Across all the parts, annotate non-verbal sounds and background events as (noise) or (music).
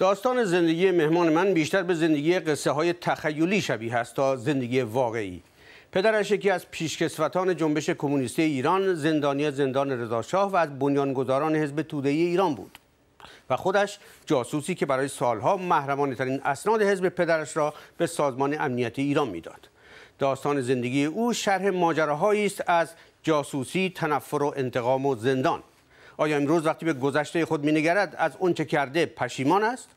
داستان زندگی مهمان من بیشتر به زندگی قصه های تخیلی شبیه است تا زندگی واقعی. پدرش یکی از پیشکسوتان جنبش کمونیستی ایران زندانی زندان رضاشاه و از بنیانگذاران حزب توده ایران بود. و خودش جاسوسی که برای سالها محرمانه ترین اسناد حزب پدرش را به سازمان امنیتی ایران می‌داد. داستان زندگی او شرح ماجراهایی است از جاسوسی تنفر و انتقام و زندان. آیا امروز وقتی به گذشته خود مینگرد از اونچه کرده پشیمان است؟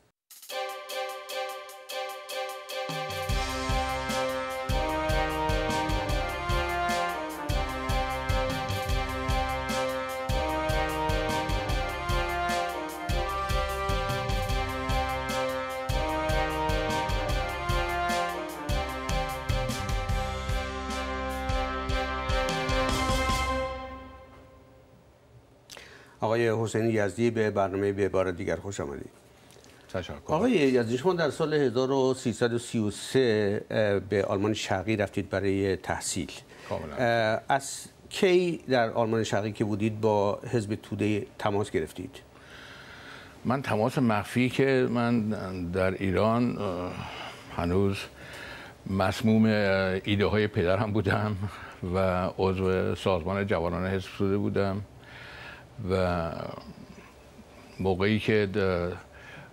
آقای حسین یزدی به برنامه به بار دیگر خوش آمدید. تشکر. آقای یزدی شما در سال 1333 به آلمان شرقی رفتید برای تحصیل. کاملا. از کی در آلمان شرقی که بودید با حزب توده تماس گرفتید؟ من تماس مخفی که من در ایران هنوز مسموم ایده های پدرم بودم و عضو سازمان جوانان حزب توده بودم. و موقعی که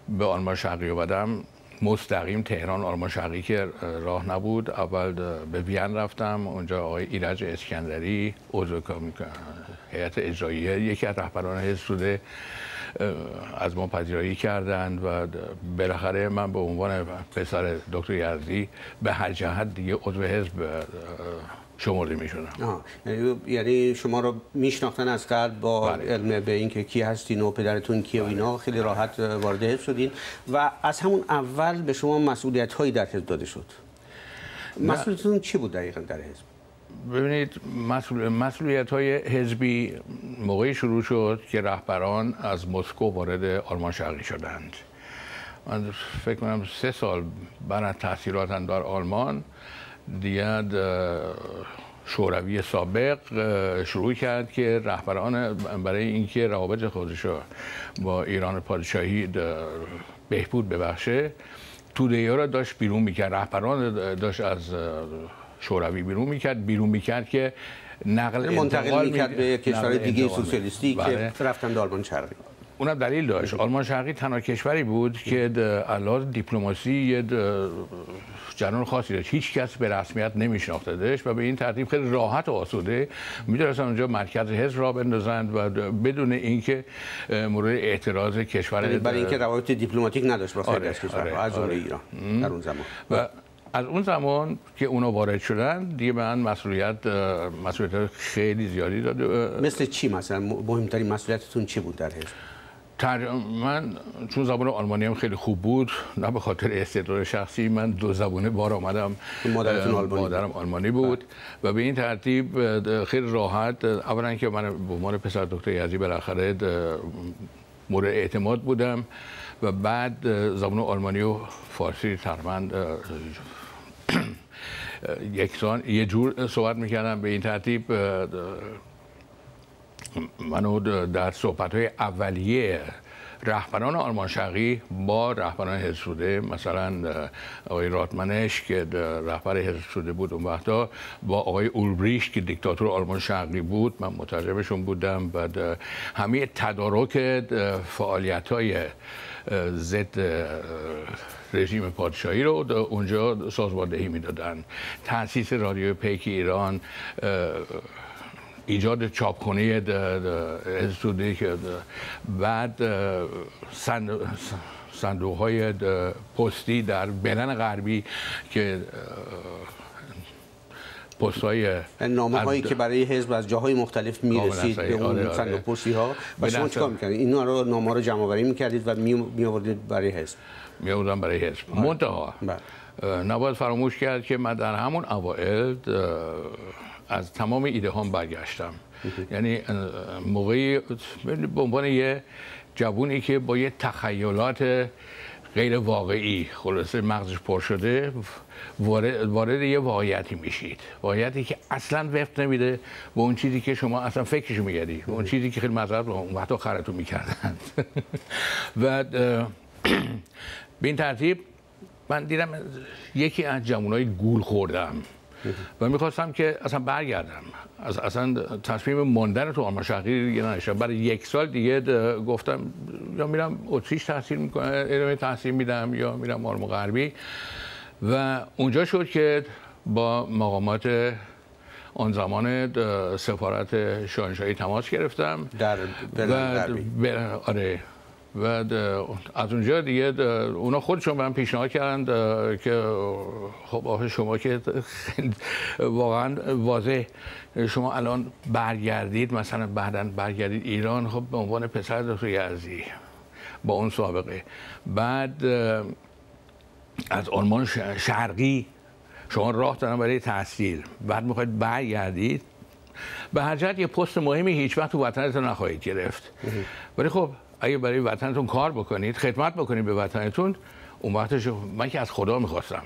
به آلمان شرقی اومدم مستقیم تهران آلمان شرقی که راه نبود اول به وین رفتم اونجا آقای ایرج اسکندری عضو هیئت اجراییه یکی از رهبران حزب از ما پذیرایی کردند و بالاخره من به عنوان پسر دکتر یزدی به هر جهت دیگه عضو حزب شمرده می شدم یعنی-, یعنی شما رو میشناختن از قبل با بله. علم به اینکه کی هستین و پدرتون کیه و اینا. خیلی راحت وارد حزب شدین. و از همون اول به شما مسئولیت هایی در حزب داده شد. مسئولیتتون چی بود دقیقا در حزب؟ ببینید مسئول... مسئولیت های حزبی موقعی شروع شد که رهبران از مسکو وارد آلمان شرقی شدند. من فکر کنم سه سال بعد از تحصیلاتم در آلمان دیگه شوروی سابق شروع کرد که رهبران برای اینکه روابط خودش با ایران پادشاهی بهبود ببخشه توده را داشت بیرون می‌کرد. رهبران داشت از شوروی بیرون می‌کرد. بیرون می‌کرد که نقل منتقل می‌کرد به کشور دیگه سوسیالیستی که بله. رفتن آلمان شرقی اونم دلیل داشت. آلمان شرقی تنها کشوری بود که علاوه دیپلماسی یه جنون خاصی داشت. هیچ کس به رسمیت نمیشناختدش و به این ترتیب خیلی راحت و آسوده می‌تونستن اونجا مرکز حزب را بندازند و بدون اینکه مورد اعتراض کشور یعنی برای اینکه روابط دیپلماتیک نداشت با خیلی آره، از کشورها آره، از آره. ایران در اون زمان. و از اون زمان که اونا وارد شدن دیگه من مسئولیت مسئولیت خیلی زیادی داده مثل چی مثلا؟ مهمترین مسئولیتتون چی بود در حزب؟ من چون زبان آلمانی هم خیلی خوب بود نه به خاطر استعداد شخصی من دو زبانه بار آمدم مادرتون آلمانی مادرم آلمانی بود و به این ترتیب خیلی راحت اولا که من به عنوان پسر دکتر یزی بالاخره مورد اعتماد بودم و بعد زبان آلمانی و فارسی تقریبا (clears throat) یکسان یه جور صحبت می‌کردم. به این ترتیب منو در صحبت های اولیه رهبران آلمان شرقی با رهبران حزب مثلا آقای راتمنش که رهبر حزب بود اون وقتا با آقای اولبریش که دیکتاتور آلمان شرقی بود من مترجمشون بودم. و همه تدارک فعالیت های ضد رژیم پادشاهی رو اونجا سازماندهی می‌دادن. تاسیس رادیو پیک ایران ایجاد چاپخونه استودی که بعد صندوق های پستی در بلن غربی که پست های نامه هایی که برای حزب از جاهای مختلف می‌رسید به اون آره, آره. صندوق پستی ها و شما چیکار می‌کردید؟ اینا رو نامه رو جمع آوری می‌کردید و می آوردید برای حزب. می آوردم برای حزب. منتها بله. نباید فراموش کرد که من در همون اوائل از تمام ایده هم برگشتم یعنی موقعی به عنوان یه جوونی که با یه تخیلات غیر واقعی خلاصه مغزش پر شده وارد, وارد یه واقعیتی میشید. واقعیتی که اصلا وفت نمیده به اون چیزی که شما اصلا فکرشو میگردی به اون چیزی که خیلی مذرب اون وقتا خرتون می‌کردن. و به این ترتیب من دیدم یکی از جوانای گول خوردم. و می‌خواستم که اصلا برگردم. از اصلا تصمیم ماندن تو آلمان شرقی دیگه نداشتم برای یک سال دیگه گفتم یا میرم اتریش تحصیل می‌کنم ادامه تحصیل میدم یا میرم آلمان غربی. و اونجا شد که با مقامات آن زمان سفارت شاهنشاهی تماس گرفتم. در برلین آره. و از اونجا دیگه اونا خودشون من پیشنهاد کردند که خب آخه شما که (laughs) واقعا واضح شما الان برگردید مثلا بعدا برگردید ایران خب به عنوان پسر دکتر یزدی با اون سابقه. بعد از آلمان شرقی شما راه دارن برای تحصیل. بعد می‌خواید برگردید. به هر جهت یه پست مهمی هیچ وقت تو وطنتون نخواهید گرفت. ولی خب اگه برای وطنتون کار بکنید خدمت بکنید به وطنتون اون وقتش من که از خدا می‌خواستم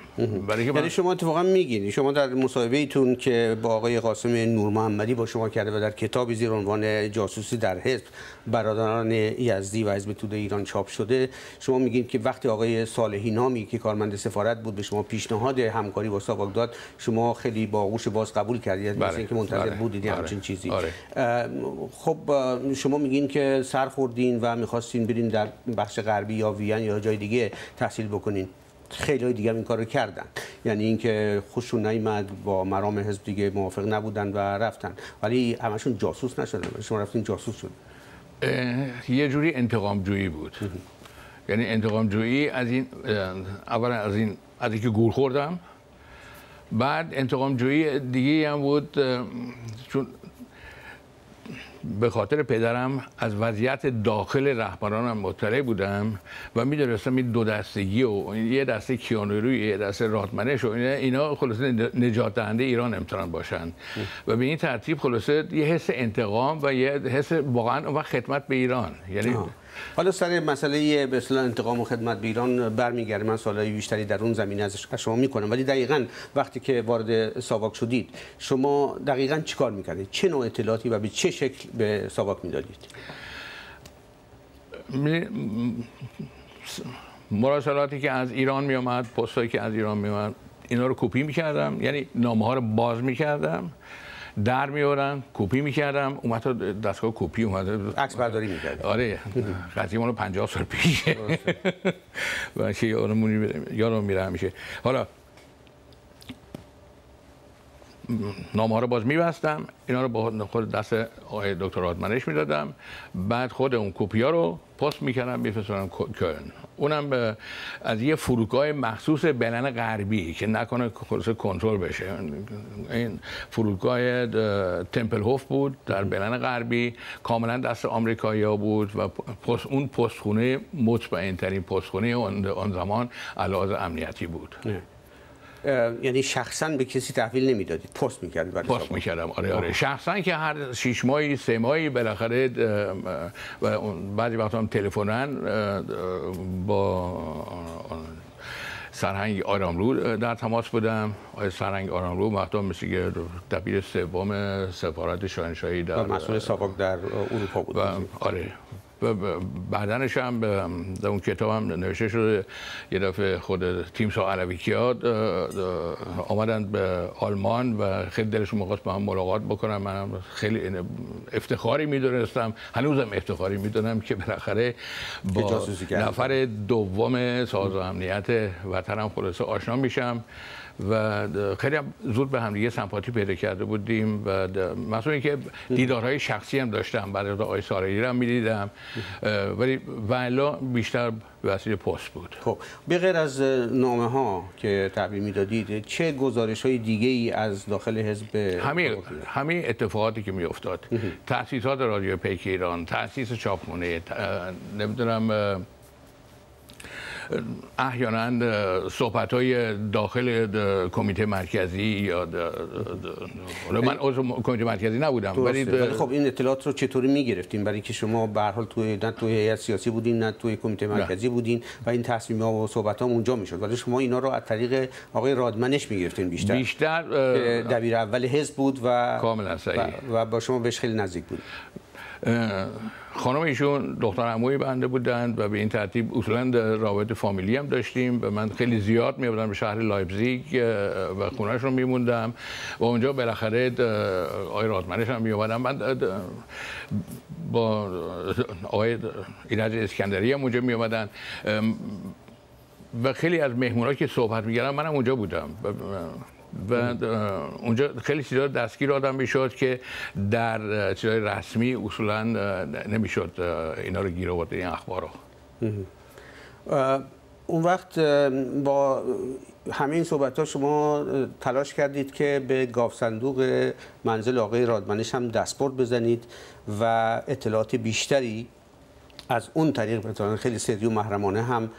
برای یعنی شما اتفاقا میگین شما در مصاحبه ایتون که با آقای قاسم نور محمدی با شما کرده و در کتابی زیر عنوان جاسوسی در حزب برادران یزدی و حزب توده ایران چاپ شده شما میگین که وقتی آقای صالحی نامی که کارمند سفارت بود به شما پیشنهاد همکاری با ساواک داد شما خیلی با آغوش باز قبول کردید بله. اینکه منتظر بله. بودید بله. همچین چیزی آره. خب شما میگین که سر خوردین و می‌خواستین برین در بخش غربی یا وین یا جای دیگه تحصیل بکنین. خیلی دیگه این کار رو کردن. یعنی اینکه خوششون نیامد با مرام حزب دیگه موافق نبودن و رفتن. ولی همشون جاسوس نشدن. شما رفتین جاسوس شد. یه جوری انتقام جویی بود یعنی انتقام جویی از این اولا از این از اینکه گول خوردم. بعد انتقام جویی دیگه هم بود چون به خاطر پدرم از وضعیت داخل رهبرانم مطلع بودم و می‌دونستم این دو دستگی و یه دسته کیانوروی یه دسته رادمنش و اینا خلاصه نجات دهنده ایران امتحان باشن. و به این ترتیب خلاصه یه حس انتقام و یه حس واقعا و خدمت به ایران. یعنی حالا سر مسئله به اصطلاح انتقام و خدمت به ایران برمیگرده. من سوالای بیشتری در اون زمینه از شما می‌کنم. ولی دقیقا وقتی که وارد ساواک شدید شما دقیقا چیکار می‌کردید؟ چه نوع اطلاعاتی و به چه شکل به ساواک می‌دادید؟ مراسلاتی که از ایران می آمد پستایی که از ایران می آمد اینا رو کپی می‌کردم. یعنی نامه ها رو باز می‌کردم. در میارن کپی می‌کردم اومد تا دستگاه کپی اومده. عکس برداری می‌کرد آره قضیه مال 50 سال پیشه. (laughs) و چه یادمونی یادم میره همیشه. حالا نامه ها رو باز میبستم اینا رو با خود دست آقای دکتر رادمنش می‌دادم. بعد خود اون کپی ها رو پست می‌کردم میفرستادم کلن اونم به از یه فرودگاه مخصوص بلن غربی که نکنه خلاص کنترل بشه. این فرودگاه تمپل هوف بود در بلن غربی. کاملا دست آمریکایی‌ها بود و پست اون پستخونه مطمئن ترین پستخونه آن زمان علاوه امنیتی بود. یعنی شخصا به کسی تحویل نمی‌دادید پست می‌کردید برای پست می‌کردم آره آره. شخصا که هر شش ماهی سه ماهی بالاخره و بعضی وقتا هم تلفنن با سرهنگ آراملو در تماس بودم. آقای سرهنگ آراملو وقتا مثل که دبیر سوم سفارت شاهنشاهی در مسئول سابق در اروپا بود. آره. بعدنش هم در اون کتاب هم نوشته شده. یه دفعه خود تیمسا علویکیات آمدن به آلمان و خیلی دلشون می‌خواست با هم ملاقات بکنم من خیلی افتخاری می‌دونستم. هنوزم افتخاری می‌دونم که بالاخره با نفر دوم ساز و امنیت وطنم خلاصه آشنا میشم. و خیلی هم زود به هم دیگه سمپاتی پیدا کرده بودیم و مثلا اینکه دیدارهای شخصی هم داشتم. بعد از آقای سارایی هم می‌دیدم. ولی ولا بیشتر وسیله پست بود. خب به غیر از نامه ها که تحویل می‌دادید چه گزارش های دیگه ای از داخل حزب همه همه اتفاقاتی که میافتاد. تاسیسات رادیو پیک ایران تاسیس چاپخونه نمی‌دونم احیانا صحبت های داخل کمیته مرکزی یا من عضو کمیته مرکزی نبودم ولی خب این اطلاعات رو چطوری می‌گرفتیم برای که شما به هر حال توی نه توی هیئت سیاسی بودین نه توی کمیته مرکزی بودین و این تصمیم ها و صحبت ها اونجا می‌شد. ولی شما اینا رو از طریق آقای رادمنش می‌گرفتین بیشتر. بیشتر دبیر اول حزب بود و کاملا صحیح. و, با شما بهش خیلی نزدیک بود. خانم ایشون دختر عموی بنده بودند و به این ترتیب اصولا رابط فامیلی هم داشتیم و من خیلی زیاد میبودم به شهر لایپزیگ و خونهش رو میموندم و اونجا بالاخره آقای رادمنش هم میومدم من با آقای ایرج اسکندری هم اونجا میومدن و خیلی از مهمونا که صحبت میگردم منم اونجا بودم. و اونجا خیلی چیزا دستگیر آدم می‌شد که در چیزای رسمی اصولا نمی‌شد اینا رو گیر آورد این اخبار رو. اون وقت با همه این صحبت ها شما تلاش کردید که به گاف صندوق منزل آقای رادمنش هم دستبرد بزنید و اطلاعات بیشتری از اون طریق خیلی سری و محرمانه هم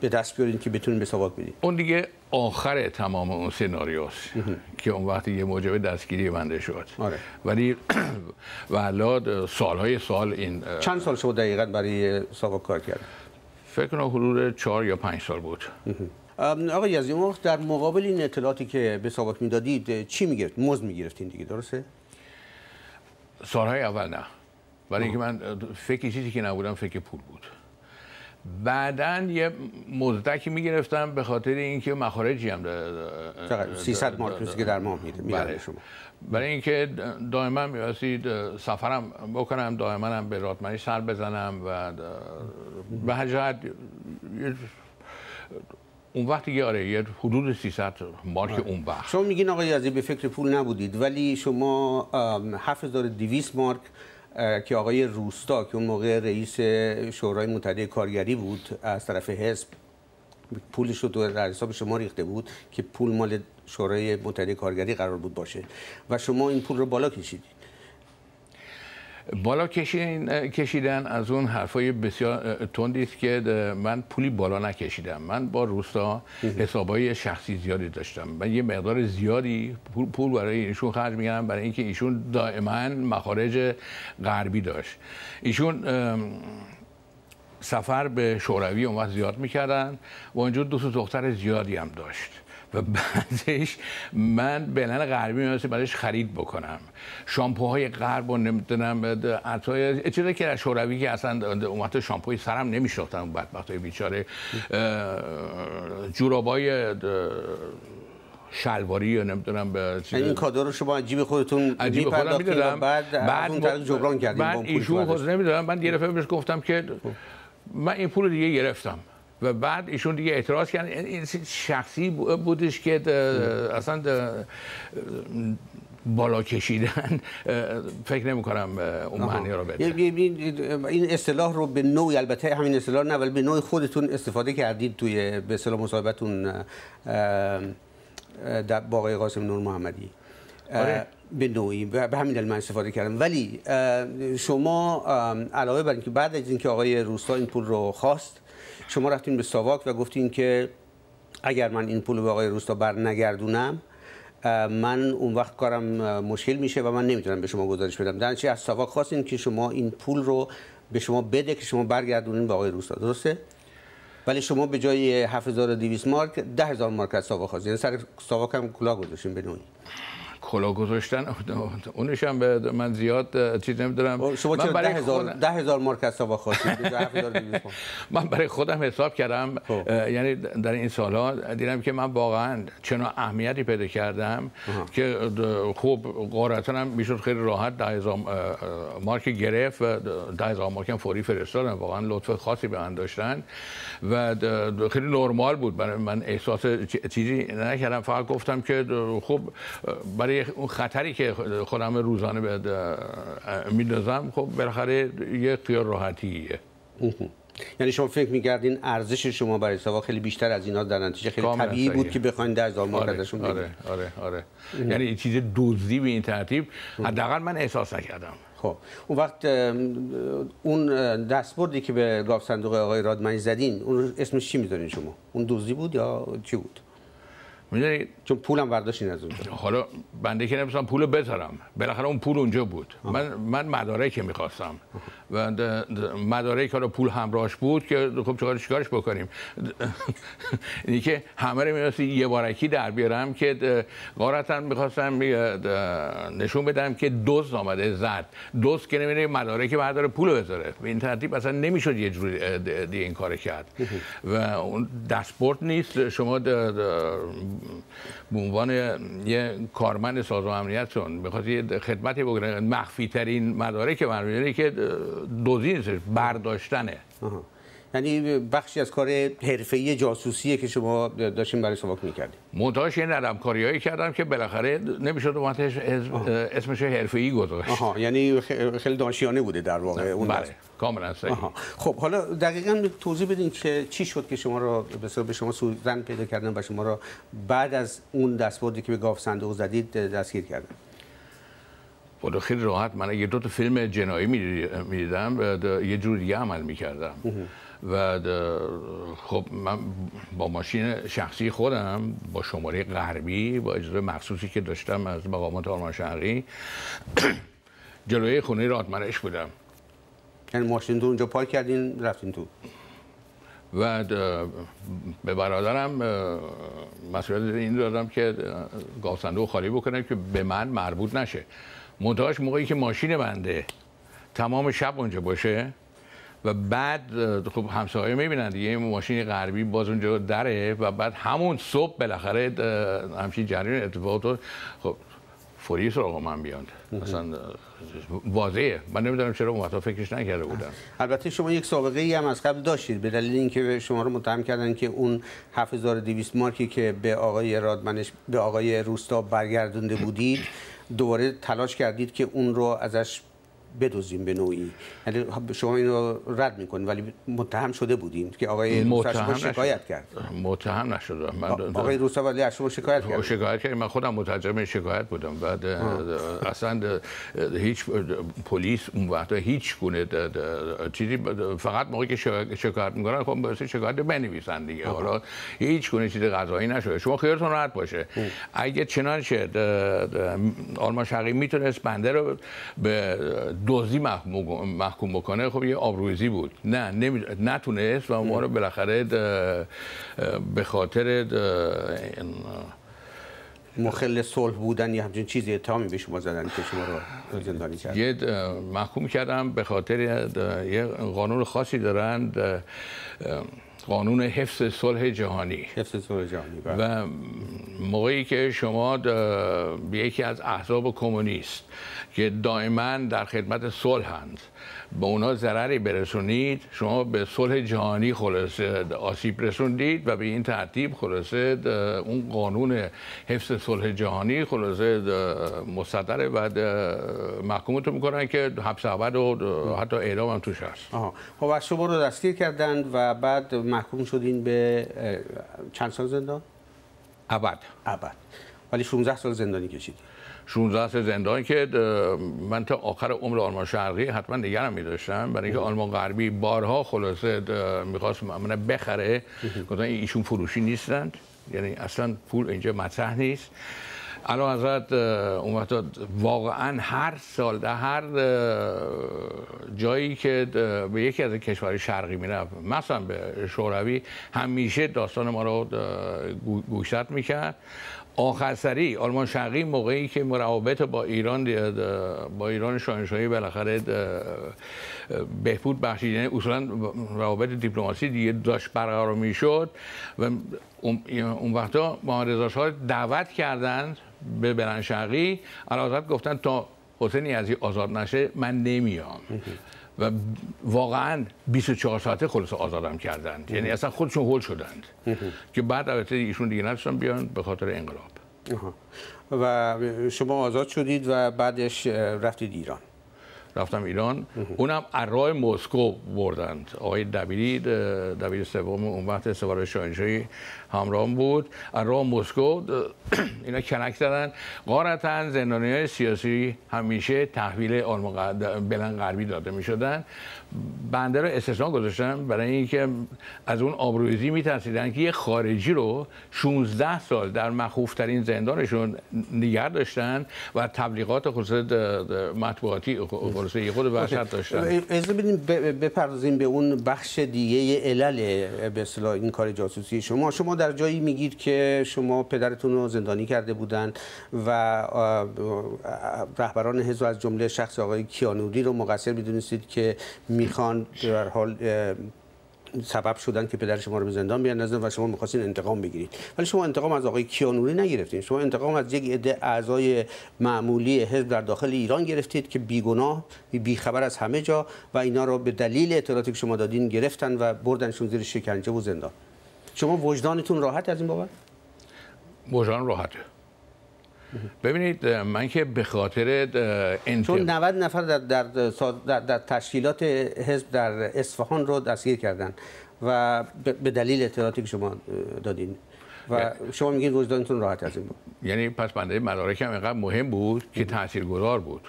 به دست بیارین که بتونین به سواک بدین اون دیگه آخر تمام اون سناریوست که اون وقتی یه موجب دستگیری بنده شد. آره. ولی (clears throat) ولاد سالهای سال این چند سال شد دقیقا برای ساواک کار کرد فکر کنم حدود چهار یا پنج سال بود. آقای یزدی در مقابل این اطلاعاتی که به ساواک می‌دادید چی می‌گرفت؟ مزد می‌گرفتین دیگه درسته؟ سالهای اول نه. برای اینکه من فکر چیزی که نبودم فکر پول بود. بعدا یه مزدکی می‌گرفتم به خاطر اینکه مخارجی هم 300 مارک که در ماه میده برای شما. برای اینکه دائما میواستید سفرم بکنم دائما هم به راتمنی سر بزنم و به هر جهت اون وقتی یه آره یه حدود 300 مارک آره. اون وقت. شما میگین آقای عزیز به فکر پول نبودید ولی شما 7200 مارک که آقای روستا که اون موقع رئیس شورای متحده کارگری بود از طرف حزب پولش رو در حساب شما ریخته بود که پول مال شورای متحده کارگری قرار بود باشه. و شما این پول رو بالا کشیدید. بالا کشیدن از اون حرفای بسیار تندی است که من پولی بالا نکشیدم. من با روستا حسابای شخصی زیادی داشتم. من یه مقدار زیادی پول برای ایشون خرج میگم برای اینکه ایشون دائما مخارج غربی داشت. ایشون سفر به شوروی اون وقت زیاد می‌کردن. و اونجور دوست دختر زیادی هم داشت. و بعدش من بلن غربی می‌رسه برایش خرید بکنم. شامپوهای غرب و نمی‌دونم عطای چیزی که از شوروی که اصلا وقت شامپوی سرم نمیشناختن اون بدبختای بیچاره جورابای شلواری یا نمی‌دونم به چیز. این کادر رو شما عجیب خودتون عجیب خودم می‌دادم. بعد بعد اون جبران کردیم بعد ایشون خود نمی‌دونم من یه دفعه بهش گفتم که خب. من این پول دیگه گرفتم. و بعد ایشون دیگه اعتراض کردن. این شخصی بودش که اصلا بالا کشیدن. فکر نمی کنم اون معنی رو بده. این اصطلاح رو به نوعی البته همین اصطلاح نه ولی به نوعی خودتون استفاده کردید توی به اصطلاح مصاحبتون در باقی قاسم نور محمدی. آره. به نوعی. به همین دلیل من استفاده کردم. ولی شما علاوه بر اینکه بعد از اینکه آقای روستا این پول رو خواست شما رفتین به ساواک و گفتین که اگر من این پول به آقای روستا بر نگردونم من اون وقت کارم مشکل میشه و من نمی‌تونم به شما گزارش بدم. در از ساواک خواستین که شما این پول رو به شما بده که شما برگردونین به آقای روستا. درسته؟ ولی شما به جای 7200 مارک 10000 مارک از ساواک خواستین. یعنی سر ساواک هم کلاه گذاشتین به نوعی کلا گذاشتن. (laughs) اونش هم به من زیاد چیز نمی‌دونم. شما چرا برای ده هزار, ده هزار مارک از (laughs) من برای خودم حساب کردم. خب. یعنی در این سالها دیدم که من واقعا چنان اهمیتی پیدا کردم که خوب قارتا هم می‌شد خیلی راحت ده هزار مارک گرفت و ده هزار مارک هم فوری فرستادم واقعا لطف خاصی به من داشتن و خیلی نرمال بود. برای من احساس چیزی نکردم. فقط گفتم که خوب برای اون خطری که خودم روزانه به میدازم خب بالاخره یه خیال راحتیه. یعنی شما فکر می‌کردین ارزش شما برای سوا خیلی بیشتر از اینا در نتیجه خیلی طبیعی بود که بخواید در هزار مارک آره، ازشون آره آره. آره یعنی چیز دزدی به این ترتیب حداقل من احساس نکردم. خب اون وقت اون دستبردی که به گاف صندوق آقای رادمنی زدین اون اسمش چی می‌ذارین شما؟ اون دزدی بود یا چی بود؟ می‌دونی؟ چون پولم برداشتین از اونجا. حالا بنده که نمیستم پول بذارم. بالاخره اون پول اونجا بود. من من مدارک می‌خواستم. و مدارک حالا پول همراهش بود که خب چیکار چیکارش بکنیم. (laughs) اینی که همه رو می‌رسی یه بارکی در بیارم که غارتا می‌خواستم نشون بدم که دوز آمده زد دوز که نمیره مدارک برداره پول بذاره. به این ترتیب اصلا نمی‌شد یه جوری این کار کرد. و اون دستپورت نیست. شما به عنوان یه کارمند سازمان امنیتتون می‌خواد یه خدمتی بکنه مخفی ترین مدارک من که دوزی نیست برداشتنه. یعنی بخشی از کار حرفه‌ای جاسوسیه که شما داشتین برای سواک می‌کردیم منتهاش این هایی کردم که بالاخره نمی‌شد اسمش حرفه‌ای گذاشت. آها. یعنی خیلی دانشیانه بوده در واقع. اون بله. کاملا صحیح. خب حالا دقیقا توضیح بدین که چی شد که شما رو به شما سوزن پیدا کردن و شما رو بعد از اون دستبردی که به گاف صندوق زدید دستگیر کردن؟ خب خیلی راحت. من یه دو تا فیلم جنایی می‌دیدم یه جور دیگه عمل می‌کردم. و خب من با ماشین شخصی خودم با شماره غربی با اجازه مخصوصی که داشتم از مقامات آلمان شرقی (clears throat) جلوی خونه رادمنش بودم. یعنی ماشین تو اونجا پارک کردین رفتین تو. و به برادرم مسئولیت این دادم که گاف صندوق خالی بکنم که به من مربوط نشه. منتهاش موقعی که ماشین بنده تمام شب اونجا باشه و بعد خب همسایه می‌بینن دیگه این ماشین غربی باز اونجا دره و بعد همون صبح بالاخره همچین جریان اتفاقات خب فوری سراغ من بیاند مثلا واضحه من نمی‌دونم چرا اون فکرش نکرده بودم البته شما یک سابقه ای هم از قبل داشتید به دلیل اینکه شما رو متهم کردن که اون 7200 مارکی که به آقای رادمنش به آقای روستا برگردونده بودید دوباره تلاش کردید که اون رو ازش بدوزیم به نوعی. یعنی شما این رو رد می‌کنید ولی متهم شده بودیم که آقای متهم شکایت کرد. متهم نشده من آقای روسا ولی از شما شکایت کرد. شکایت کرد من خودم مترجم شکایت بودم. بعد اصلا هیچ پلیس اون وقتا هیچ گونه چیزی فقط موقعی که شکایت می‌کنن خب به شکایت بنویسن دیگه. حالا هیچ گونه چیز قضایی نشده. شما خیالتون راحت باشه. اگه چنانچه آلمان شرقی می‌تونست بنده رو به دزدی محکوم بکنه خب یه آبروزی بود. نه نمی... نتونست و ما رو بالاخره به خاطر مخل صلح بودن یا همچین چیزی اتهامی به شما زدن که شما رو زندانی کرد یه محکوم کردم به خاطر یه قانون خاصی دارند قانون حفظ صلح جهانی. حفظ صلح جهانی بله. و موقعی که شما به یکی از احزاب کمونیست که دائما در خدمت صلحند به اونا ضرری برسونید شما به صلح جهانی خلاصه آسیب رسوندید و به این ترتیب خلاصه اون قانون حفظ صلح جهانی خلاصه مصدره و محکومتون می‌کنن که حبس ابد و حتی اعدام هم توش هست. آها. خب شما رو دستگیر کردند و بعد محکوم شدین به چند سال زندان؟ ابد. ابد. ولی 16 سال زندانی کشیدید 16 سال زندان که من تا آخر عمر آلمان شرقی حتما نگرم می داشتم برای اینکه آلمان غربی بارها خلاصه می‌خواست من بخره. گفتن ایشون فروشی نیستند. یعنی اصلا پول اینجا مطرح نیست. علا حضرت اون واقعا هر سال در هر جایی که به یکی از کشور شرقی می‌رفت مثلا به شوروی همیشه داستان ما رو گوشت می‌کرد. آخر سری آلمان شرقی موقعی که روابط با ایران با ایران شاهنشاهی بالاخره بهبود بخشید. یعنی اصولا روابط دیپلماسی دیگه داشت برقرار می‌شد و اون وقتا محمد رضا دعوت کردند به بلند شرقی. گفتن تا حسین یزدی آزاد نشه من نمیام. و واقعا 24 ساعته خلاص آزادم کردند. یعنی اصلا خودشون هول شدند. که بعد البته ایشون دیگه نتونستن بیان به خاطر انقلاب. و شما آزاد شدید و بعدش رفتید ایران. رفتم ایران. اونم راه مسکو بردند. آقای دبیری دبیر سوم اون وقت سوار شاهنشاهی همراه بود. راه مسکو (clears throat) اینا کنک زدن. قارتا زندانی های سیاسی همیشه تحویل آلمان بلن غربی داده می شدن بنده رو استثنا گذاشتن برای اینکه از اون آبروریزی میترسیدن که یه خارجی رو 16 سال در مخوفترین زندانشون نگه داشتن و تبلیغات خصوص مطبوعاتی خصوصی خود وحشت داشتن. از بدیم بپردازیم به اون بخش دیگه علل به اصطلاح این کار جاسوسی شما. شما در جایی میگید که شما پدرتون رو زندانی کرده بودند و رهبران حزب از جمله شخص آقای کیانوری رو مقصر می‌دونستید که می‌خوان در حال سبب شدن که پدر شما رو به زندان بیاندازن و شما می‌خواستین انتقام بگیرید. ولی شما انتقام از آقای کیانوری نگرفتین. شما انتقام از یک عده اعضای معمولی حزب در داخل ایران گرفتید که بیگناه بیخبر از همه جا و اینا رو به دلیل اطلاعاتی که شما دادین گرفتن و بردنشون زیر شکنجه و زندان. شما وجدانتون راحت از این بابت؟ وجدان راحته. ببینید من که به خاطر انتق... چون 90 نفر در, در, در, در تشکیلات حزب در اصفهان رو دستگیر کردن و به دلیل اطلاعاتی که شما دادین. و شما میگید وجدانتون راحت از این بود. یعنی پس بنده مدارک هم اینقدر مهم بود که تاثیرگذار بود.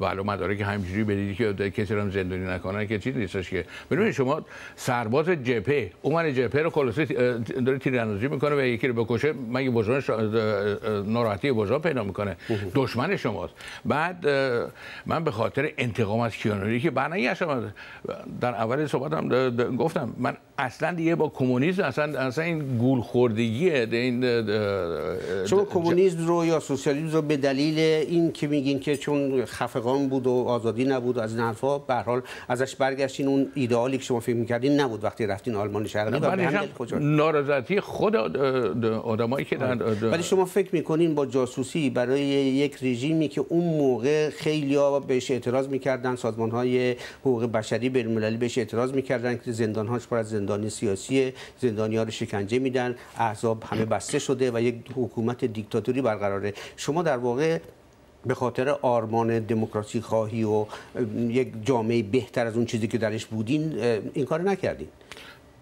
و الان مدارک همینجوری بدید که کسی رو زندانی نکنن که چیزی نیستش که. ببینید شما سرباز جبهه عمر جبهه رو خلاصه داره تیراندازی می‌کنه و یکی رو بکشه مگه وجدان ناراحتی وجدان پیدا می‌کنه؟ دشمن شماست. بعد من به خاطر انتقام از کیانوری که برنگشتم در اول صحبتم گفتم من اصلا دیگه با کمونیسم اصلا اصلا این گول خوردگی این شما کمونیسم رو یا سوسیالیسم رو به دلیل این که میگین که چون خفقان بود و آزادی نبود و از این حرفا به حال ازش برگشتین. اون ایدئالی که شما فکر می‌کردین نبود وقتی رفتین آلمان شرقی و به نارضایتی خود آدمایی که ولی شما فکر می‌کنین با جاسوسی برای یک رژیمی که اون موقع خیلیا بهش اعتراض می‌کردن سازمان های حقوق بشری بین المللی بهش اعتراض می‌کردن که زندانهاش پر از زندانی سیاسی زندانیان رو شکنجه میدن احزاب همه بسته شده و یک حکومت دیکتاتوری برقراره. شما در واقع به خاطر آرمان دموکراسی خواهی و یک جامعه بهتر از اون چیزی که درش بودین این کار نکردین.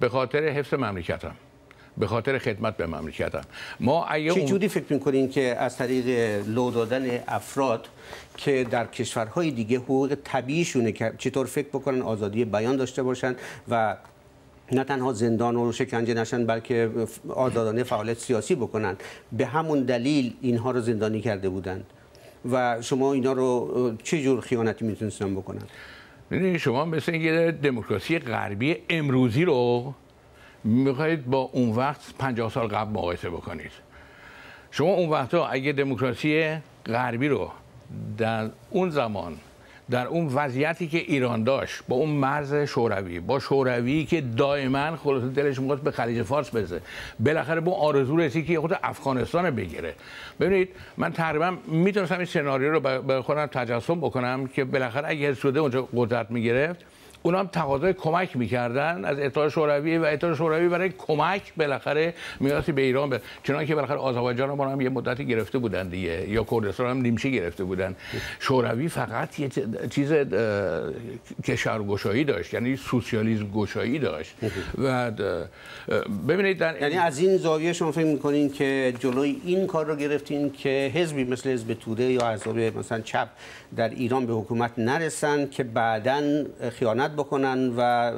به خاطر حفظ مملکتم. به خاطر خدمت به مملکتم. ما چه جوری فکر می‌کنین که از طریق لو دادن افراد که در کشورهای دیگه حقوق طبیعیشونه که چطور فکر بکنن آزادی بیان داشته باشن و نه تنها زندان و شکنجه نشن بلکه آزادانه فعالیت سیاسی بکنن. به همون دلیل اینها رو زندانی کرده بودند. و شما اینا رو چه جور خیانتی می‌تونستن بکنن؟ ببینید شما مثل اینکه دموکراسی غربی امروزی رو می‌خواهید با اون وقت 50 سال قبل مقایسه بکنید. شما اون وقتا اگه دموکراسی غربی رو در اون زمان در اون وضعیتی که ایران داشت با اون مرز شوروی با شوروی که دائما خلاص دلش می‌خواست به خلیج فارس برسه. بالاخره با آرزو رسید که خود افغانستان بگیره. ببینید من تقریبا می‌تونستم این سناریو رو به خودم تجسم بکنم که بالاخره اگه شده اونجا قدرت می‌گرفت اونا هم تقاضای کمک می‌کردن از اتحاد شوروی و اتحاد شوروی برای کمک بالاخره میراثی به ایران به چنانکه بالاخره آذربایجان رو هم یه مدتی گرفته بودن دیگه. یا کردستان هم نیمچه گرفته بودن. شوروی فقط یه چیز کشورگشایی داشت یعنی سوسیالیسم گشایی داشت. و ببینید در یعنی از این زاویه شما فکر می‌کنین که جلوی این کار رو گرفتین که حزبی مثل حزب توده یا احزاب مثلا چپ در ایران به حکومت نرسن که بعدا خیانت بکنن و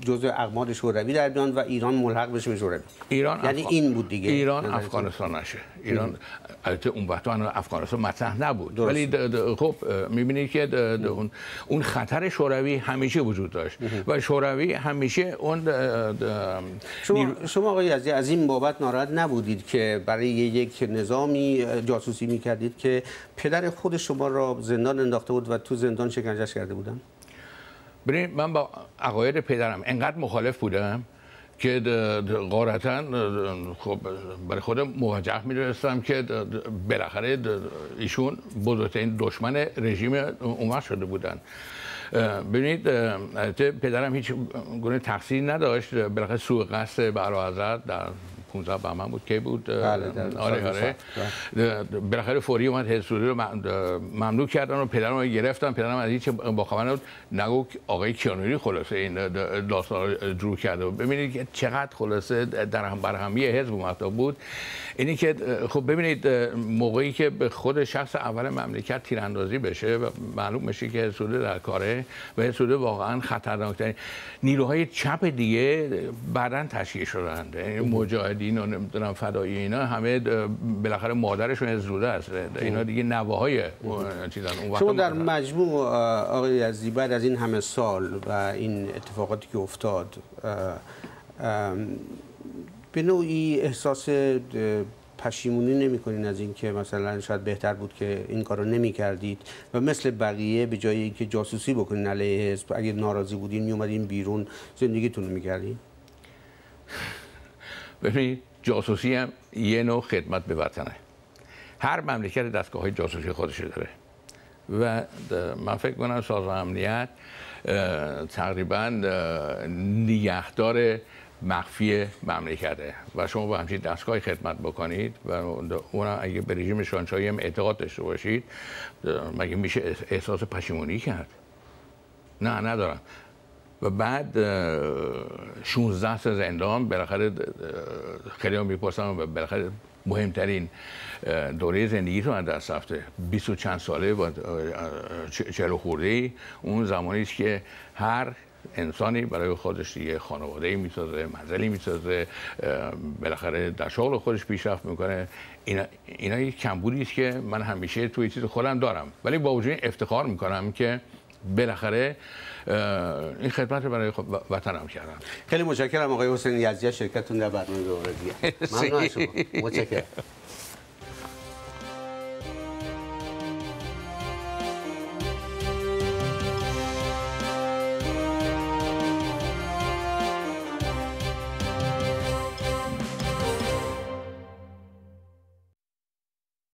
جزء اقماد شوروی در بیان و ایران ملحق بشه به شوروی. ایران یعنی افغان... این بود دیگه. ایران افغانستان نشه. ایران البته اون وقت افغانستان مطرح نبود. ولی خب می‌بینید که اون اون خطر شوروی همیشه وجود داشت. و شوروی همیشه اون شما شما آقای از این بابت ناراحت نبودید که برای یک نظامی جاسوسی می‌کردید که پدر خود شما را زندان انداخته بود و تو زندان شکنجهش کرده بودن؟ ببینید من با عقاید پدرم انقدر مخالف بودم که قارتا خب برای خودم موجه می‌دونستم که بالاخره ایشون بزرگترین دشمن رژیم اون شده بودن. ببینید پدرم هیچ گونه تقصیر نداشت. بالاخره سوء قصد برای در 15 بهمن بود. که بود؟ بله آره آره. بالاخره فوری اومد حزب رو ممنوع کردن و پدرم رو گرفتن. پدرم از هیچ با خبر نبود. نگو آقای کیانوری خلاصه این داستان رو کرده ببینید که چقدر خلاصه در هم برهمی حزب اومده بود. اینی که خب ببینید موقعی که به خود شخص اول مملکت تیراندازی بشه و معلوم میشه که حسوده در کاره و حسوده واقعا خطرناکترین نیروهای چپ دیگه بعدا تشکیل شدند یعنی مجاهدین و نمی‌دونم فدایی اینا همه بالاخره مادرشون حسوده است. اینا دیگه نواهای چیزن. اون شما در مجموع آقای عزیزی بعد از این همه سال و این اتفاقاتی که افتاد به نوعی احساس پشیمونی نمی‌کنین از اینکه مثلا شاید بهتر بود که این کارو نمی کردید و مثل بقیه به جای اینکه جاسوسی بکنین علیه حزب اگه ناراضی بودین می اومدین بیرون زندگیتون رو می‌کردین؟ ببینید جاسوسی هم یه نوع خدمت به وطنه. هر مملکت دستگاه های جاسوسی خودش داره. و من فکر کنم سازمان امنیت تقریبا نگهدار مخفی مملکته. و شما با همچین دستگاهی خدمت بکنید و اون اگه به رژیم شانشایی هم اعتقاد داشته باشید مگه میشه احساس پشیمونی کرد؟ نه ندارم. و بعد 16 سال زندان بالاخره خیلی هم می‌پرسم و بالاخره مهمترین دوره زندگی رو از دست رفته. 20 و چند ساله و چلو خورده اون زمانی است که هر انسانی برای خودش یه خانواده می‌سازه منزلی می‌سازه بالاخره در شغل خودش پیشرفت می‌کنه. اینا, اینا یک کمبودی است که من همیشه توی چیز خودم دارم. ولی با وجود افتخار می‌کنم که بالاخره این خدمت رو برای وطنم کردم. خیلی متشکرم آقای حسین یزدی شرکتتون در برنامه دوره دیگه. (laughs) ممنون شما. متشکرم.